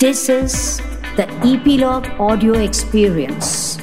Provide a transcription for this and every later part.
This is the Epilogue Audio Experience.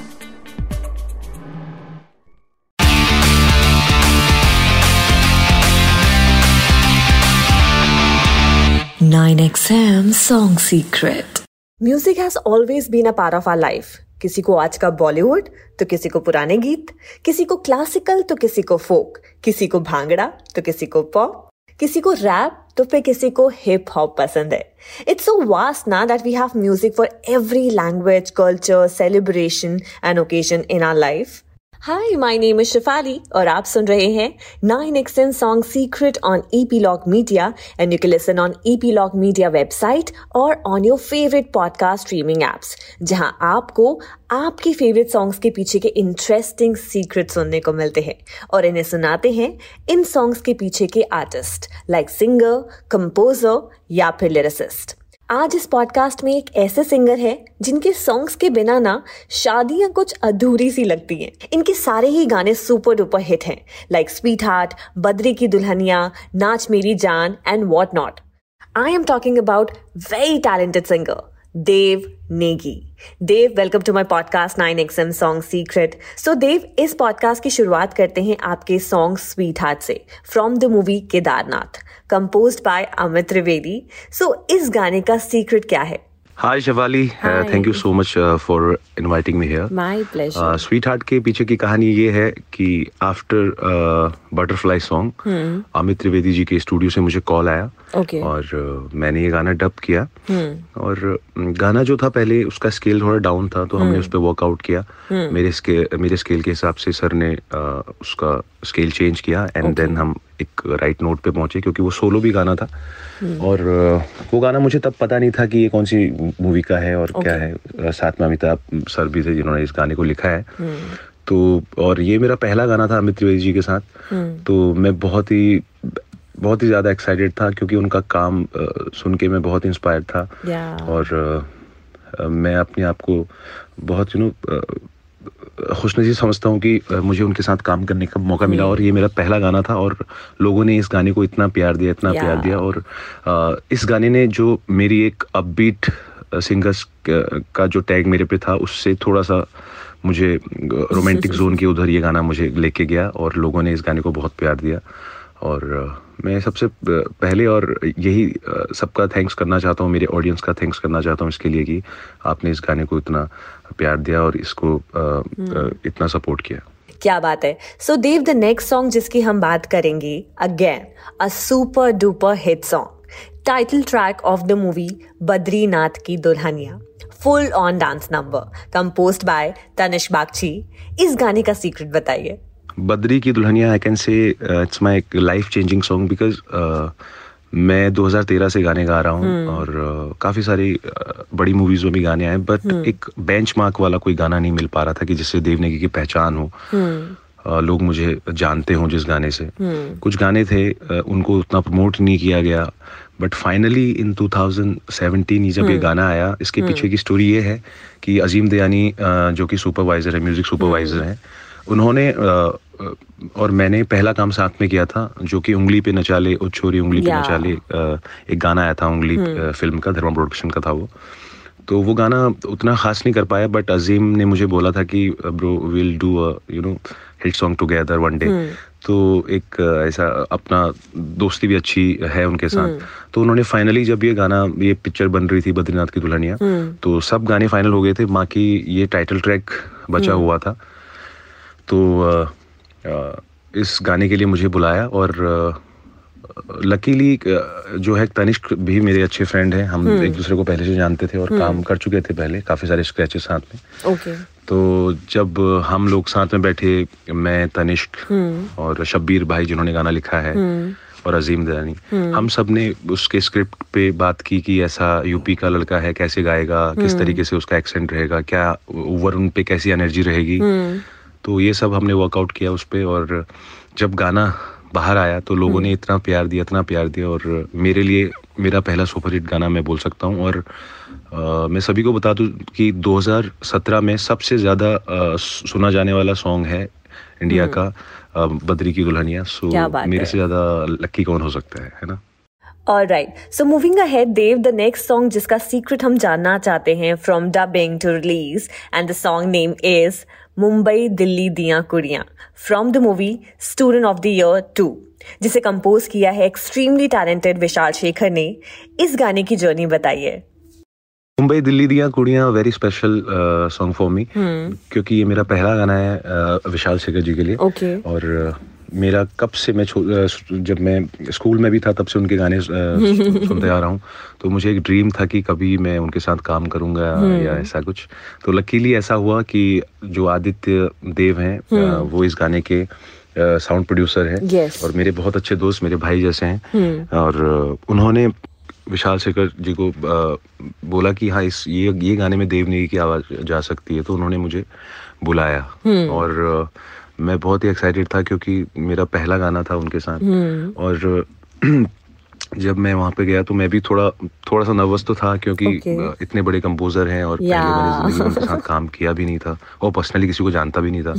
Nine XM Song Secret. Music has always been a part of our life. किसी को आज का बॉलीवुड तो किसी को पुराने गीत किसी को क्लासिकल तो किसी को फोक किसी को भांगड़ा तो किसी को पॉप किसी को रैप तो फिर किसी को हिप हॉप पसंद है। इट्स सो वास्ट ना that we have music for every language culture celebration and occasion in our life hi my name is Shifali और आप सुन रहे हैं nine XM song secret on Epilogue Media and you can listen on Epilogue Media website और on your favourite podcast streaming apps जहाँ आपको आपके favourite songs के पीछे के इंटरेस्टिंग सीक्रेट सुनने को मिलते हैं और इन्हें सुनाते हैं इन सॉन्ग्स के पीछे के आर्टिस्ट लाइक सिंगर कंपोजर या फिर लिरिसिस्ट आज इस पॉडकास्ट में एक ऐसे सिंगर है, जिनके सॉन्ग्स के बिना ना शादियाँ कुछ अधूरी सी लगती हैं। इनके सारे ही गाने सुपर डुपर हिट हैं like sweetheart Badri ki Dulhania, Naach Meri Jaan and what not I am talking about very talented singer Dev Negi. Dev welcome to my podcast nine XM song secret so Dev इस podcast की शुरुआत करते हैं आपके song sweetheart से from the movie Kedarnath composed by Amit Trivedi. So इस गाने का सीक्रेट क्या है? Uh, thank you so much uh, for inviting me here. My pleasure sweetheart के पीछे की कहानी ये है कि after butterfly song Amit Trivedi ji के स्टूडियो से मुझे कॉल आया। Okay. और uh, मैंने ये गाना डब किया hmm. और um, गाना जो था पहले उसका स्केल थोड़ा डाउन था तो hmm. हमने उस पर वर्कआउट किया hmm. मेरे स्केल मेरे स्केल के हिसाब से सर ने uh, उसका स्केल चेंज किया एंड देन हम एक राइट नोट पे पहुँचे क्योंकि वो सोलो भी गाना था और uh, वो गाना मुझे तब पता नहीं था कि ये कौन सी मूवी का है और okay. क्या है साथ में अमिताभ सर भी थे जिन्होंने इस गाने को लिखा है तो और ये मेरा पहला गाना था अमित त्रिवेदी जी के साथ तो मैं बहुत ही बहुत ही ज़्यादा एक्साइटेड था क्योंकि उनका काम सुन के मैं बहुत इंस्पायर था। Yeah. और मैं अपने आप को बहुत यू नो खुशनसीब समझता हूँ कि मुझे उनके साथ काम करने का मौका मिला और ये मेरा पहला गाना था और लोगों ने इस गाने को इतना प्यार दिया इतना प्यार दिया और इस गाने ने जो मेरी एक अपबीट सिंगर्स का जो टैग मेरे पे था उससे थोड़ा सा मुझे रोमांटिक जोन के उधर ये गाना मुझे लेके गया और लोगों ने इस गाने को बहुत प्यार दिया। और मैं सबसे पहले और यही सबका थैंक्स करना चाहता हूँ मेरे ऑडियंस का थैंक्स करना चाहता हूँ इसके लिए कि आपने इस गाने को इतना प्यार दिया और इसको अ, इतना सपोर्ट किया। क्या बात है। So Dev the next song जिसकी हम बात करेंगे again a super duper hit song title track of the movie Badrinath ki Dulhania. Full on dance number composed by Tanish Bagchi इस गाने का सीक्रेट बताइए। Badri ki Dulhania I can say it's my life changing song because मैं 2013 से गाने गा रहा हूँ और uh, काफ़ी सारी uh, बड़ी मूवीज़ में भी गाने आए बट एक बेंच मार्क वाला कोई गाना नहीं मिल पा रहा था कि जिससे देवनेगी की पहचान हो। uh, लोग मुझे जानते हों जिस गाने से। कुछ गाने थे uh, उनको उतना प्रमोट नहीं किया गया बट फाइनली इन 2017 ये जब ये गाना आया इसके पीछे की स्टोरी ये है कि अजीम दयानी uh, जो कि सुपरवाइजर है म्यूज़िक सुपरवाइजर हैं उन्होंने अ, और मैंने पहला काम साथ में किया था जो कि उंगली पे नचाले और छोरी उंगली पे नचाले एक गाना आया था उंगली फ़िल्म का धर्मा प्रोडक्शन का था वो। तो वो गाना उतना खास नहीं कर पाया बट अजीम ने मुझे बोला था कि bro will do a you know hit song together one day तो एक ऐसा अपना दोस्ती भी अच्छी है उनके साथ। तो उन्होंने फाइनली जब ये गाना ये पिक्चर बन रही थी बद्रीनाथ की दुल्हनिया तो सब गाने फाइनल हो गए थे बाकी ये टाइटल ट्रैक बचा हुआ था। तो इस गाने के लिए मुझे बुलाया और लकीली जो है तनिष्क भी मेरे अच्छे फ्रेंड हैं। हम एक दूसरे को पहले से जानते थे और काम कर चुके थे पहले काफ़ी सारे स्क्रैचेस साथ में। ओके। तो जब हम लोग साथ में बैठे मैं तनिष्क और शब्बीर भाई जिन्होंने गाना लिखा है और अजीम दयानी हम सबने उसके स्क्रिप्ट पे बात की कि ऐसा यूपी का लड़का है कैसे गाएगा किस तरीके से उसका एक्सेंट रहेगा क्या ओवर उन पे कैसी एनर्जी रहेगी। तो ये सब हमने वर्कआउट किया उस पर और जब गाना बाहर आया तो लोगों ने इतना प्यार दिया इतना प्यार दिया और मेरे लिए मेरा पहला सुपरहिट गाना मैं बोल सकता हूँ और अ, मैं सभी को बता दूँ कि 2017 में सबसे ज़्यादा सुना जाने वाला सॉन्ग है इंडिया का अ, बद्री की दुल्हनिया। सो मेरे से ज़्यादा लक्की कौन हो सकता है है ना? All right. So moving ahead, Dave, the next song जिसका secret हम जानना चाहते हैं from dubbing to release and the song name is Mumbai Delhi Diyan Kudiyan. From the movie Student of the Year two जिसे compose किया है extremely talented Vishal Shekhar ने इस गाने की जर्नी बताई है Mumbai Delhi Diya Kudiyan very special song for me क्योंकि ये मेरा पहला गाना है uh, विशाल शेखर जी के लिए। Okay. और uh, मेरा कब से मैं जब मैं स्कूल में भी था तब से उनके गाने सुनते आ रहा हूँ। तो मुझे एक ड्रीम था कि कभी मैं उनके साथ काम करूँगा या ऐसा कुछ। तो लकीली ऐसा हुआ कि जो आदित्य देव हैं uh, वो इस गाने के साउंड प्रोड्यूसर हैं Yes. और मेरे बहुत अच्छे दोस्त मेरे भाई जैसे हैं। और uh, उन्होंने विशाल शेखर जी को बोला कि हाँ इस ये ये गाने में देवनेरी की आवाज़ जा सकती है। तो उन्होंने मुझे बुलाया। और मैं बहुत ही एक्साइटेड था क्योंकि मेरा पहला गाना था उनके साथ। और जब मैं वहाँ पे गया तो मैं भी थोड़ा थोड़ा सा नर्वस तो था क्योंकि Okay. इतने बड़े कंपोजर हैं और yeah. पहले मैंने ज़िंदगी में उनके साथ काम किया भी नहीं था और पर्सनली किसी को जानता भी नहीं था।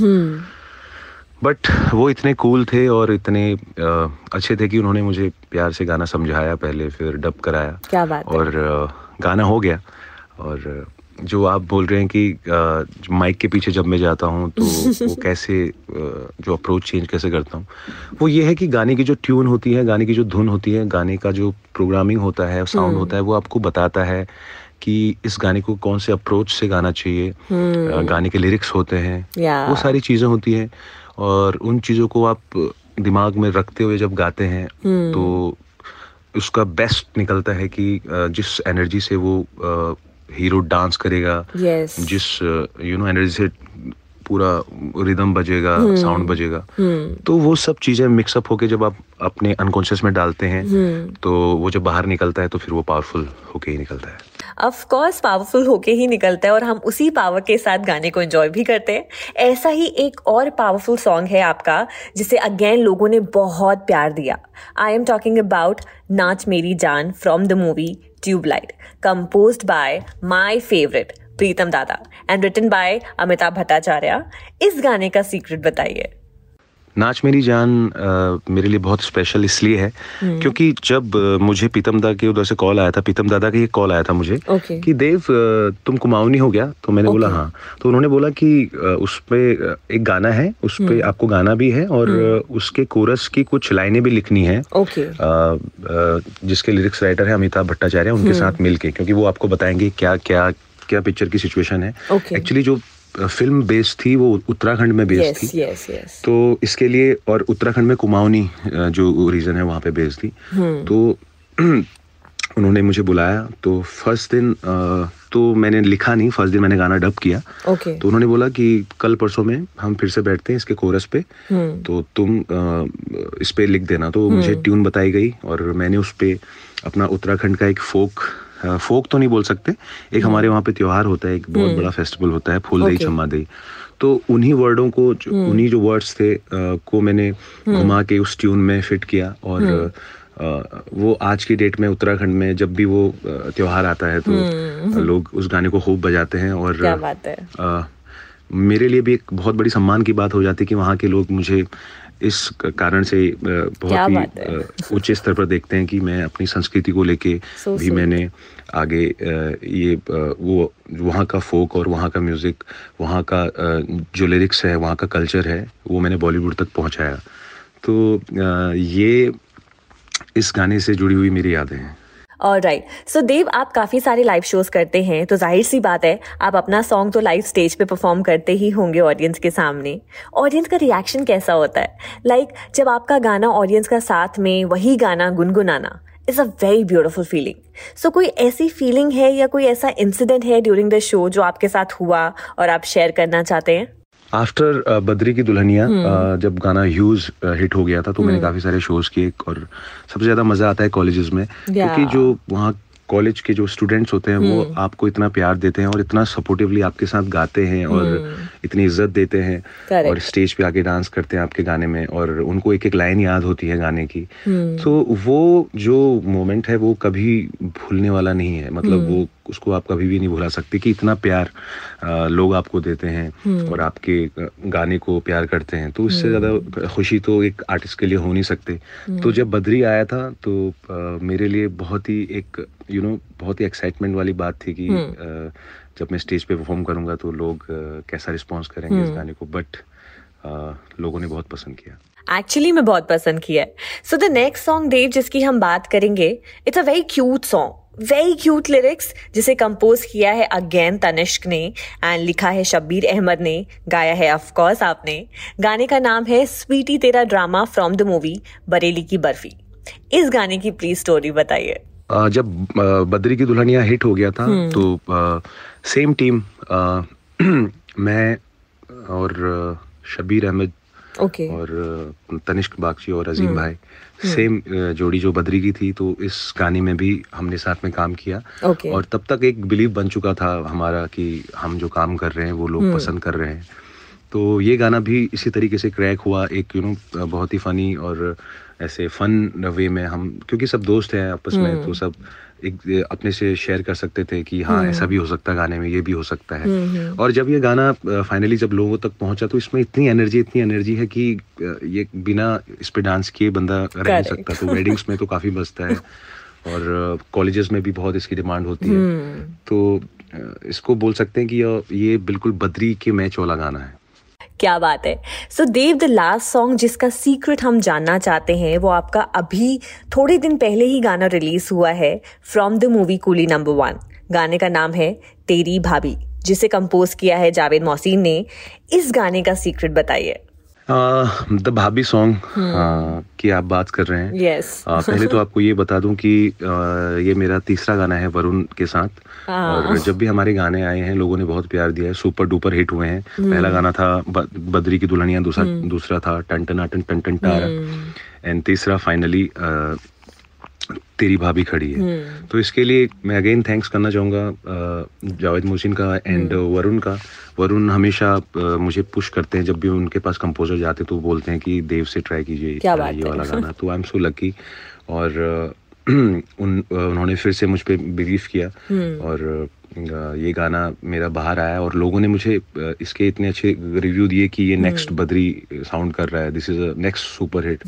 बट वो इतने कूल थे और इतने अ, अच्छे थे कि उन्होंने मुझे प्यार से गाना समझाया पहले फिर डब कराया। क्या बात और गाना हो गया। और जो आप बोल रहे हैं कि माइक के पीछे जब मैं जाता हूँ तो वो कैसे जो अप्रोच चेंज कैसे करता हूँ वो ये है कि गाने की जो ट्यून होती है गाने की जो धुन होती है गाने का जो प्रोग्रामिंग होता है साउंड होता है वो आपको बताता है कि इस गाने को कौन से अप्रोच से गाना चाहिए अ, गाने के लिरिक्स होते हैं वो सारी चीज़ें होती हैं और उन चीज़ों को आप दिमाग में रखते हुए जब गाते हैं तो उसका बेस्ट निकलता है कि जिस एनर्जी से वो हीरो डांस करेगा Yes. जिस यू नो एनर्जी से पूरा रिदम बजेगा साउंड बजेगा। तो वो सब चीज़ें मिक्सअप होके जब आप अपने अनकॉन्शियस में डालते हैं तो वो जब बाहर निकलता है तो फिर वो पावरफुल होके ही निकलता है। ऑफ़ कोर्स पावरफुल होके ही निकलता है और हम उसी पावर के साथ गाने को एंजॉय भी करते हैं। ऐसा ही एक और पावरफुल सॉन्ग है आपका जिसे अगेन लोगों ने बहुत प्यार दिया। आई am talking about Naach Meri Jaan from the movie Tubelight composed by my favourite Pritam Dada and written by Amitabh Bhattacharya इस गाने का सीक्रेट बताइए। नाच मेरी जान अ, मेरे लिए बहुत स्पेशल इसलिए है क्योंकि जब मुझे पीतम दा के उधर से कॉल आया था पीतम दादा का ये कॉल आया था मुझे Okay. कि देव तुम कुमाऊनी हो गया तो मैंने बोला हाँ। तो उन्होंने बोला कि उस पे अ, एक गाना है उस पर आपको गाना भी है और उसके कोरस की कुछ लाइनें भी लिखनी है। ओके जिसके लिरिक्स राइटर है अमिताभ भट्टाचार्य उनके साथ मिलके क्योंकि वो आपको बताएँगे क्या क्या क्या पिक्चर की सिचुएशन है। Okay. एक्चुअली जो फ़िल्म बेस्ड थी वो उत्तराखंड में बेस्ड यस थी। यस यस तो इसके लिए और उत्तराखंड में कुमाऊनी जो रीजन है वहाँ पे बेस्ड थी। hmm. तो उन्होंने मुझे बुलाया। तो फ़र्स्ट दिन तो मैंने लिखा नहीं फ़र्स्ट दिन मैंने गाना डब किया। ओके तो उन्होंने बोला कि कल परसों में हम फिर से बैठते हैं इसके कोरस पे। hmm. तो तुम इस पे लिख देना। तो hmm. मुझे ट्यून बताई गई और मैंने उस पे अपना उत्तराखंड का एक फोक फोक तो नहीं बोल सकते। एक हमारे वहाँ पे त्योहार होता है एक बहुत बड़ा फेस्टिवल होता है फूल दही. चम्मा दही। तो उन्हीं वर्डों को जो- उन्हीं जो वर्ड्स थे को मैंने घुमा के उस ट्यून में फिट किया और वो आज की डेट में उत्तराखंड में जब भी वो त्योहार आता है तो लोग उस गाने को खूब बजाते हैं और क्या बात है। मेरे लिए भी एक बहुत बड़ी सम्मान की बात हो जाती है कि वहाँ के लोग मुझे इस कारण से बहुत ही उच्च स्तर पर देखते हैं कि मैं अपनी संस्कृति को लेके So भी. मैंने आगे ये वो वहाँ का फोक और वहाँ का म्यूज़िक वहाँ का जो लिरिक्स है वहाँ का कल्चर है वो मैंने बॉलीवुड तक पहुँचाया। तो ये इस गाने से जुड़ी हुई मेरी यादें हैं। और राइट सो देव आप काफ़ी सारे लाइव शोज़ करते हैं तो ज़ाहिर सी बात है आप अपना सॉन्ग तो लाइव स्टेज पे परफॉर्म करते ही होंगे ऑडियंस के सामने। ऑडियंस का रिएक्शन कैसा होता है? लाइक like, जब आपका गाना ऑडियंस का साथ में वही गाना गुनगुनाना is a very beautiful feeling so कोई ऐसी फीलिंग है या कोई ऐसा इंसिडेंट है ड्यूरिंग द शो जो आपके साथ हुआ और आप शेयर करना चाहते हैं? आफ्टर बद्री की दुल्हनिया अ, जब गाना ह्यूज हिट हो गया था तो मैंने काफ़ी सारे शोज़ किए और सबसे ज़्यादा मज़ा आता है कॉलेजेस में क्योंकि जो वहाँ कॉलेज के जो स्टूडेंट्स होते हैं वो आपको इतना प्यार देते हैं और इतना सपोर्टिवली आपके साथ गाते हैं और इतनी इज़्ज़त देते हैं Correct. और स्टेज पे आके डांस करते हैं आपके गाने में और उनको एक एक लाइन याद होती है गाने की। तो वो जो मोमेंट है वो कभी भूलने वाला नहीं है। मतलब वो उसको आप कभी भी नहीं भुला सकते कि इतना प्यार लोग आपको देते हैं और आपके गाने को प्यार करते हैं। तो इससे ज़्यादा खुशी तो एक आर्टिस्ट के लिए हो नहीं सकते। तो जब बद्री आया था तो मेरे लिए बहुत ही एक यू नो बहुत ही एक्साइटमेंट वाली बात थी कि अ, जब मैं स्टेज पे परफॉर्म करूँगा तो लोग अ, कैसा रिस्पॉन्स करेंगे इस गाने को? बट लोगों ने बहुत पसंद किया। एक्चुअली मैं बहुत पसंद किया है। So the next song Dev जिसकी हम बात करेंगे it's a very cute song very cute lyrics जिसे कंपोज किया है अगेन तनिष्क ने एंड लिखा है शब्बीर अहमद ने गाया है ऑफ़ कोर्स आपने। गाने का नाम है स्वीटी तेरा drama from the movie Bareilly ki Barfi. इस गाने की प्लीज़ स्टोरी बताइए। जब बद्री की दुल्हनिया हिट हो गया था तो सेम टीम मैं और शबीर अहमद ओके। और तनिष्क बागची और अजीम भाई सेम जोड़ी जो बद्री की थी तो इस गाने में भी हमने साथ में काम किया। Okay. और तब तक एक बिलीव बन चुका था हमारा कि हम जो काम कर रहे हैं वो लोग पसंद कर रहे हैं। तो ये गाना भी इसी तरीके से क्रैक हुआ एक यू नो बहुत ही फनी और ऐसे फन वे में हम क्योंकि सब दोस्त हैं आपस में तो सब एक अपने से शेयर कर सकते थे कि हाँ ऐसा भी हो सकता है गाने में ये भी हो सकता है। और जब ये गाना फाइनली जब लोगों तक पहुँचा तो इसमें इतनी एनर्जी इतनी एनर्जी है कि ये बिना इस पर डांस किए बंदा रह नहीं सकता। तो वेडिंग्स में तो काफ़ी बजता है और कॉलेजेस में भी बहुत इसकी डिमांड होती है। तो इसको बोल सकते हैं कि ये बिल्कुल बद्री के मैच वाला गाना है। क्या बात है? So Dev the last song जिसका सीक्रेट हम जानना चाहते हैं, वो आपका अभी थोड़े दिन पहले ही गाना रिलीज़ हुआ है from the movie Coolie number one गाने का नाम है तेरी भाभी, जिसे कंपोज किया है जावेद मोहसिन ने। इस गाने का सीक्रेट बताइए। द भाभी सॉन्ग की आप बात कर रहे हैं। यस uh, पहले तो आपको ये बता दूँ कि uh, ये मेरा तीसरा गाना है वरुण के साथ। ah. और जब भी हमारे गाने आए हैं लोगों ने बहुत प्यार दिया है। सुपर डुपर हिट हुए हैं। hmm. पहला गाना था ब- बद्री की दुल्हनिया दूसरा hmm. दूसरा था ton ton ton ton Tan Tara. And तीसरा फाइनली तेरी भाभी खड़ी है। तो इसके लिए मैं अगेन थैंक्स करना चाहूँगा जावेद मोहसिन का एंड वरुण का। वरुण हमेशा मुझे पुश करते हैं जब भी उनके पास कंपोजर जाते हैं तो बोलते हैं कि देव से ट्राई कीजिए ये वाला गाना। तो आई एम सो लकी और उन उन्होंने फिर से मुझ पर बिलीव किया और ये गाना मेरा बाहर आया और लोगों ने मुझे इसके इतने अच्छे रिव्यू दिए कि ये नेक्स्ट बद्री साउंड कर रहा है। This is a next super hit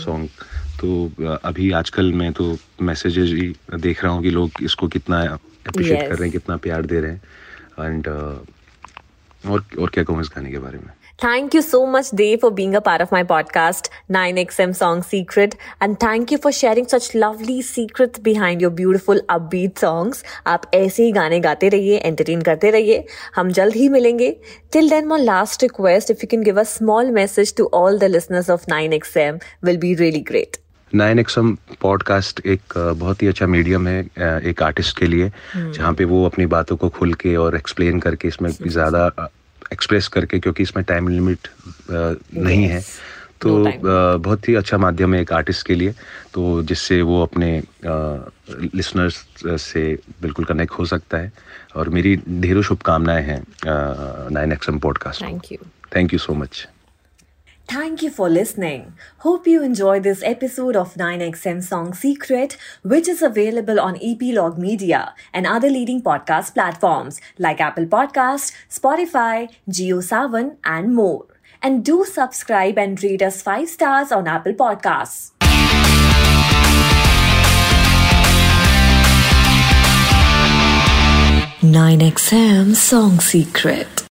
song तो अभी आजकल मैं तो मैसेजेस ही देख रहा हूँ कि लोग इसको कितना अप्रिशिएट Yes. कर रहे हैं कितना प्यार दे रहे हैं। एंड और और क्या कहूँ इस गाने के बारे में? Thank you so much, Dave, for being a part of my podcast, 9XM Song Secret. And thank you for sharing such lovely secrets behind your beautiful upbeat songs. आप ऐसे ही गाने गाते रहिए एंटरटेन करते रहिए। हम जल्द ही मिलेंगे। Till then my last request if you can give a small message to all the listeners of 9XM will be really great nine XM podcast एक बहुत ही अच्छा मीडियम है एक आर्टिस्ट के लिए जहाँ पे वो अपनी बातों को खुल के और एक्सप्लेन करके इसमें ज़्यादा एक्सप्रेस करके क्योंकि इसमें टाइम लिमिट नहीं है। तो बहुत ही अच्छा माध्यम है एक आर्टिस्ट के लिए तो जिससे वो अपने लिसनर्स से बिल्कुल कनेक्ट हो सकता है। और मेरी ढेरों शुभकामनाएँ हैं nine XM podcast thank you thank you so much Thank you for listening. Hope you enjoyed this episode of 9XM Song Secret, which is available on Epilogue Media and other leading podcast platforms like Apple Podcast, Spotify, GeoSavan, and more. And do subscribe and rate us 5 stars on Apple Podcasts. Nine XM Song Secret.